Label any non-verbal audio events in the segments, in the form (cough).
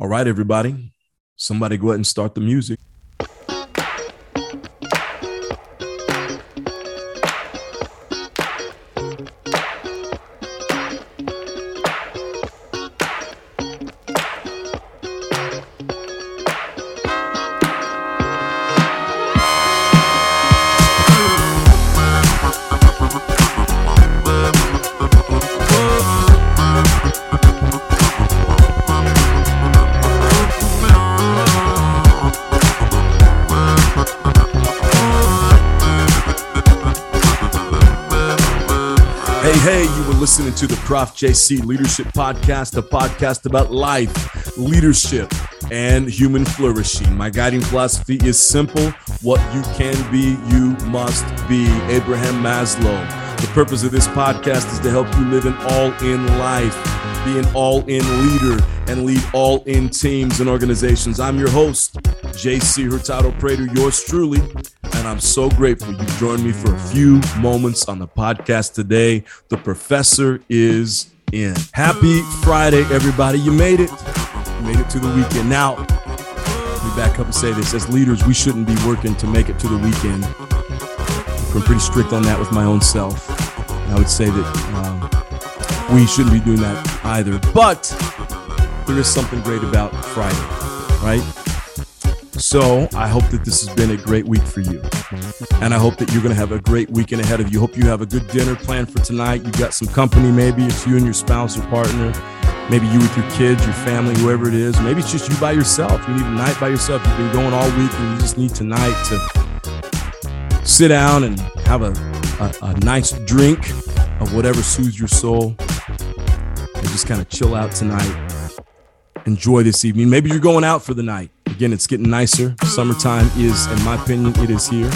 All right, everybody. Somebody go ahead and start the music. Listening to the Prof JC Leadership Podcast, a podcast about life, leadership, and human flourishing. My guiding philosophy is simple what you can be, you must be. Abraham Maslow. The purpose of this podcast is to help you live an all in life, be an all in leader, and lead all in teams and organizations. I'm your host, JC Hurtado Prater, yours truly. And I'm so grateful you joined me for a few moments on the podcast today. The professor is in. Happy Friday, everybody. You made it. You made it to the weekend. Now, let me back up and say this. As leaders, we shouldn't be working to make it to the weekend. I'm pretty strict on that with my own self. I would say that um, we shouldn't be doing that either. But there is something great about Friday, right? So I hope that this has been a great week for you. And I hope that you're going to have a great weekend ahead of you. Hope you have a good dinner planned for tonight. You've got some company, maybe it's you and your spouse or partner. Maybe you with your kids, your family, whoever it is. Maybe it's just you by yourself. You need a night by yourself. You've been going all week and you just need tonight to sit down and have a, a, a nice drink of whatever soothes your soul and just kind of chill out tonight. Enjoy this evening. Maybe you're going out for the night. Again, it's getting nicer. Summertime is, in my opinion, it is here.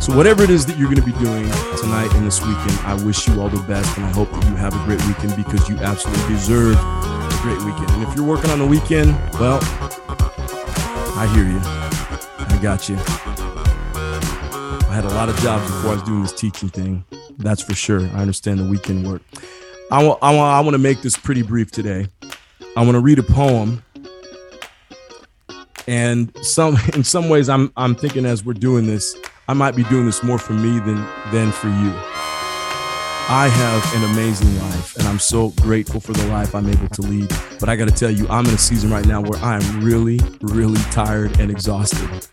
So, whatever it is that you're going to be doing tonight and this weekend, I wish you all the best. And I hope that you have a great weekend because you absolutely deserve a great weekend. And if you're working on the weekend, well, I hear you. I got you. I had a lot of jobs before I was doing this teaching thing. That's for sure. I understand the weekend work. I want, I want, I want to make this pretty brief today. I want to read a poem. And some (laughs) in some ways i'm i'm thinking as we're doing this i might be doing this more for me than than for you. I have an amazing life and i'm so grateful for the life i'm able to lead. But i got to tell you i'm in a season right now where i'm really really tired and exhausted.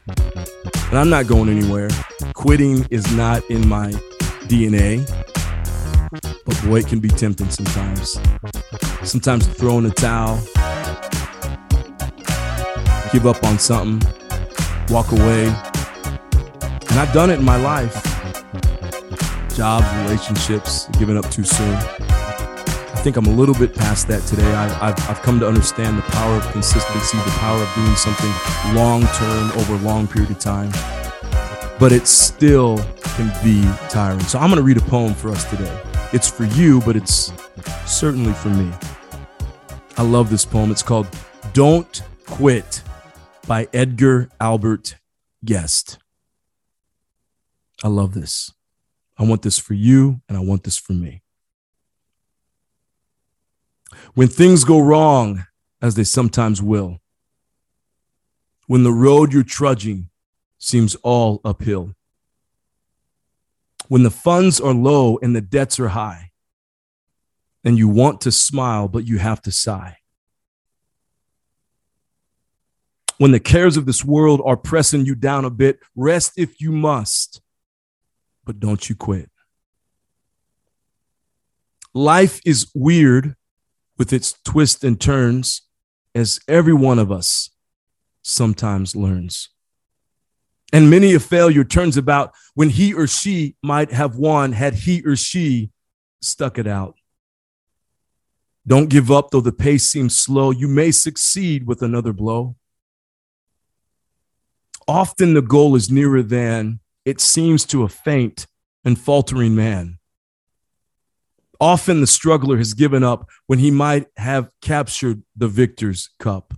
And i'm not going anywhere. Quitting is not in my dna but boy it can be tempting sometimes sometimes throw in a towel give up on something, walk away. And I've done it in my life jobs, relationships, giving up too soon. I think I'm a little bit past that today. I, have I've come to understand the power of consistency, the power of doing something long term over a long period of time. But it still can be tiring. So I'm going to read a poem for us today. It's for you, but it's certainly for me. I love this poem. It's called Don't Quit by Edgar Albert Guest. I love this. I want this for you, and I want this for me. When things go wrong, as they sometimes will, when the road you're trudging seems all uphill, when the funds are low and the debts are high, and you want to smile, but you have to sigh when the cares of this world are pressing you down a bit, rest if you must, but don't you quit. Life is weird with its twists and turns, as every one of us sometimes learns. And many a failure turns about when he or she might have won had he or she stuck it out. Don't give up, though the pace seems slow. You may succeed with another blow often the goal is nearer than it seems to a faint and faltering man. Often the struggler has given up when he might have captured the victor's cup.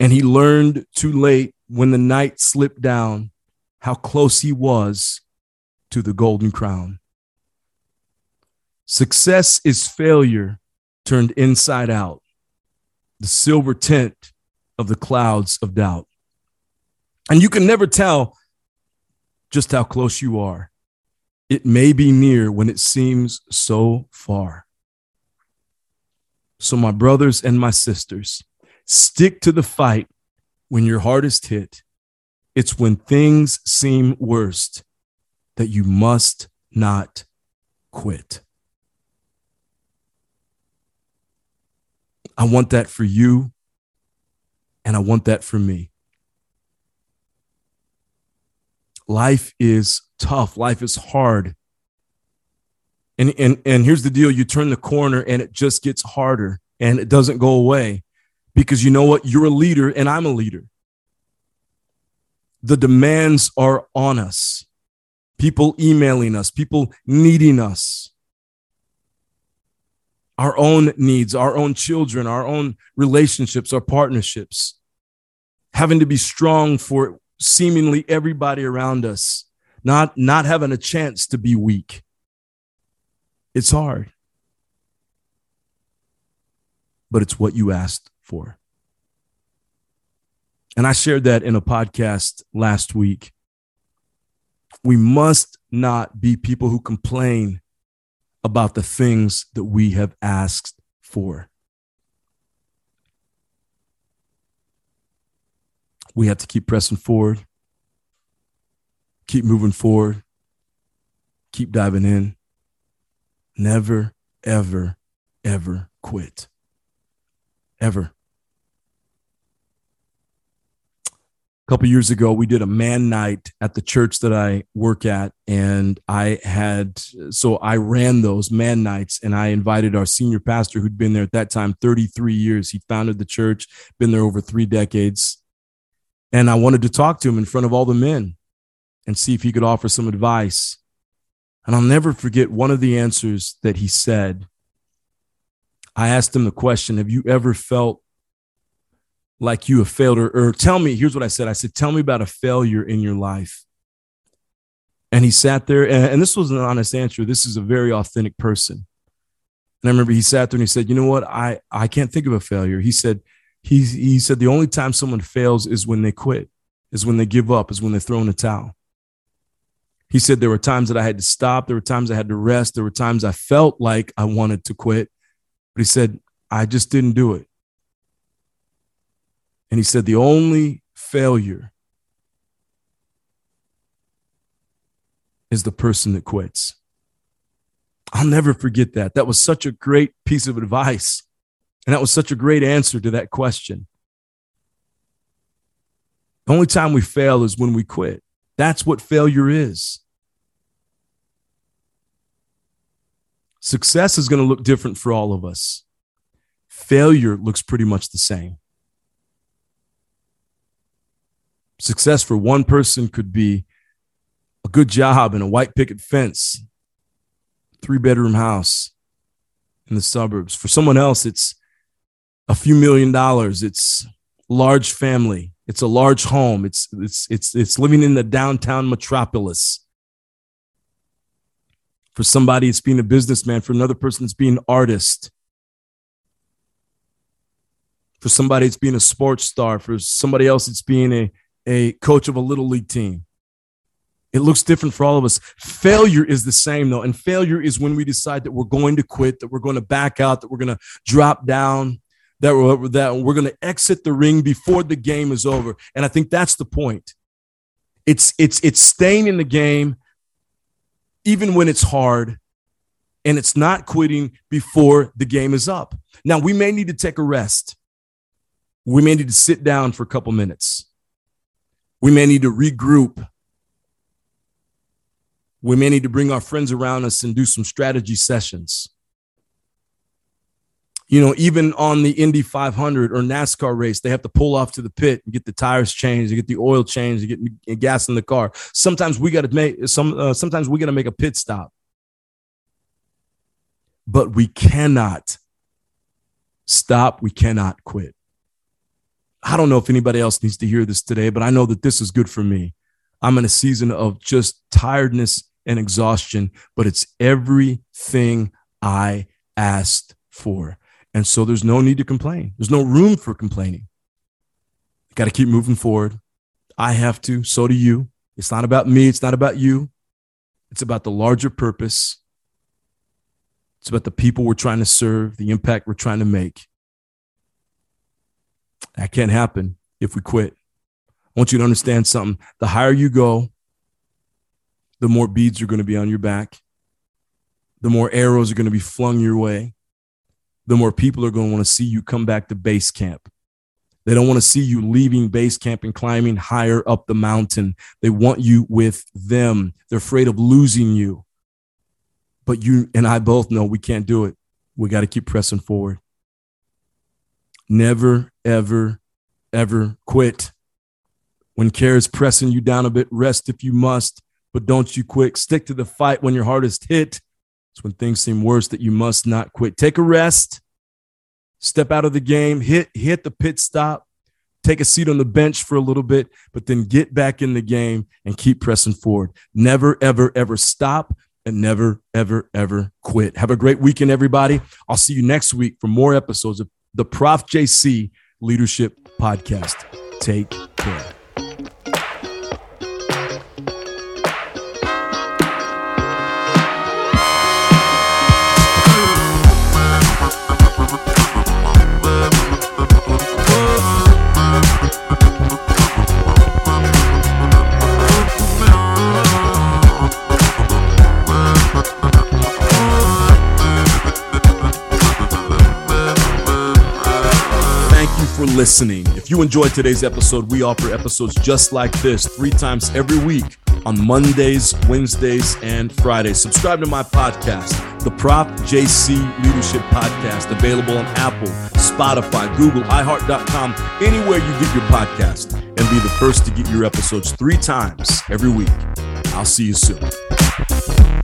And he learned too late when the night slipped down how close he was to the golden crown. Success is failure turned inside out. The silver tint of the clouds of doubt. And you can never tell just how close you are. It may be near when it seems so far. So, my brothers and my sisters, stick to the fight when you're hardest hit. It's when things seem worst that you must not quit. I want that for you, and I want that for me. Life is tough, life is hard. And, and, and here's the deal you turn the corner and it just gets harder and it doesn't go away because you know what? You're a leader and I'm a leader. The demands are on us. People emailing us, people needing us. Our own needs, our own children, our own relationships, our partnerships. Having to be strong for seemingly everybody around us, not, not having a chance to be weak. It's hard but it's what you asked for. And I shared that in a podcast last week. We must not be people who complain about the things that we have asked for. We have to keep pressing forward, keep moving forward, keep diving in. Never, ever, ever quit ever. A couple years ago, we did a man night at the church that I work at, and I had so I ran those man nights, and I invited our senior pastor who'd been there at that time 33 years. He founded the church, been there over three decades, and I wanted to talk to him in front of all the men and see if he could offer some advice. And I'll never forget one of the answers that he said I asked him the question Have you ever felt like you have failed? Or, or tell me, here's what I said I said, Tell me about a failure in your life. And he sat there, and, and this was an honest answer. This is a very authentic person. And I remember he sat there and he said, You know what? I, I can't think of a failure. He said, he, he said, The only time someone fails is when they quit, is when they give up, is when they throw in the towel. He said, There were times that I had to stop. There were times I had to rest. There were times I felt like I wanted to quit. But he said, I just didn't do it. And he said, the only failure is the person that quits. I'll never forget that. That was such a great piece of advice. And that was such a great answer to that question. The only time we fail is when we quit. That's what failure is. Success is going to look different for all of us. Failure looks pretty much the same. Success for one person could be a good job in a white picket fence, three bedroom house in the suburbs. For someone else, it's a few million dollars. It's large family. It's a large home. It's it's it's it's living in the downtown metropolis. For somebody, it's being a businessman. For another person, it's being an artist. For somebody, it's being a sports star. For somebody else, it's being a, a coach of a little league team. It looks different for all of us. Failure is the same, though. And failure is when we decide that we're going to quit, that we're going to back out, that we're going to drop down, that we're, that we're going to exit the ring before the game is over. And I think that's the point. It's, it's, it's staying in the game even when it's hard, and it's not quitting before the game is up. Now, we may need to take a rest. We may need to sit down for a couple minutes. We may need to regroup. We may need to bring our friends around us and do some strategy sessions. You know, even on the Indy 500 or NASCAR race, they have to pull off to the pit and get the tires changed, to get the oil changed, to get gas in the car. Sometimes we got to make some. Uh, sometimes we got to make a pit stop, but we cannot stop. We cannot quit. I don't know if anybody else needs to hear this today, but I know that this is good for me. I'm in a season of just tiredness and exhaustion, but it's everything I asked for. And so there's no need to complain. There's no room for complaining. Got to keep moving forward. I have to. So do you. It's not about me. It's not about you. It's about the larger purpose. It's about the people we're trying to serve, the impact we're trying to make. That can't happen if we quit. I want you to understand something. The higher you go, the more beads are going to be on your back, the more arrows are going to be flung your way, the more people are going to want to see you come back to base camp. They don't want to see you leaving base camp and climbing higher up the mountain. They want you with them. They're afraid of losing you. But you and I both know we can't do it. We got to keep pressing forward. Never, ever, ever quit. When care is pressing you down a bit, rest if you must, but don't you quit. Stick to the fight when your hardest hit. It's when things seem worse that you must not quit. Take a rest step out of the game, hit hit the pit stop, take a seat on the bench for a little bit, but then get back in the game and keep pressing forward. Never ever ever stop and never ever ever quit. Have a great weekend everybody. I'll see you next week for more episodes of the Prof JC Leadership Podcast. Take care. If you enjoyed today's episode, we offer episodes just like this three times every week on Mondays, Wednesdays, and Fridays. Subscribe to my podcast, the Prof JC Leadership Podcast, available on Apple, Spotify, Google, iHeart.com, anywhere you get your podcast, and be the first to get your episodes three times every week. I'll see you soon.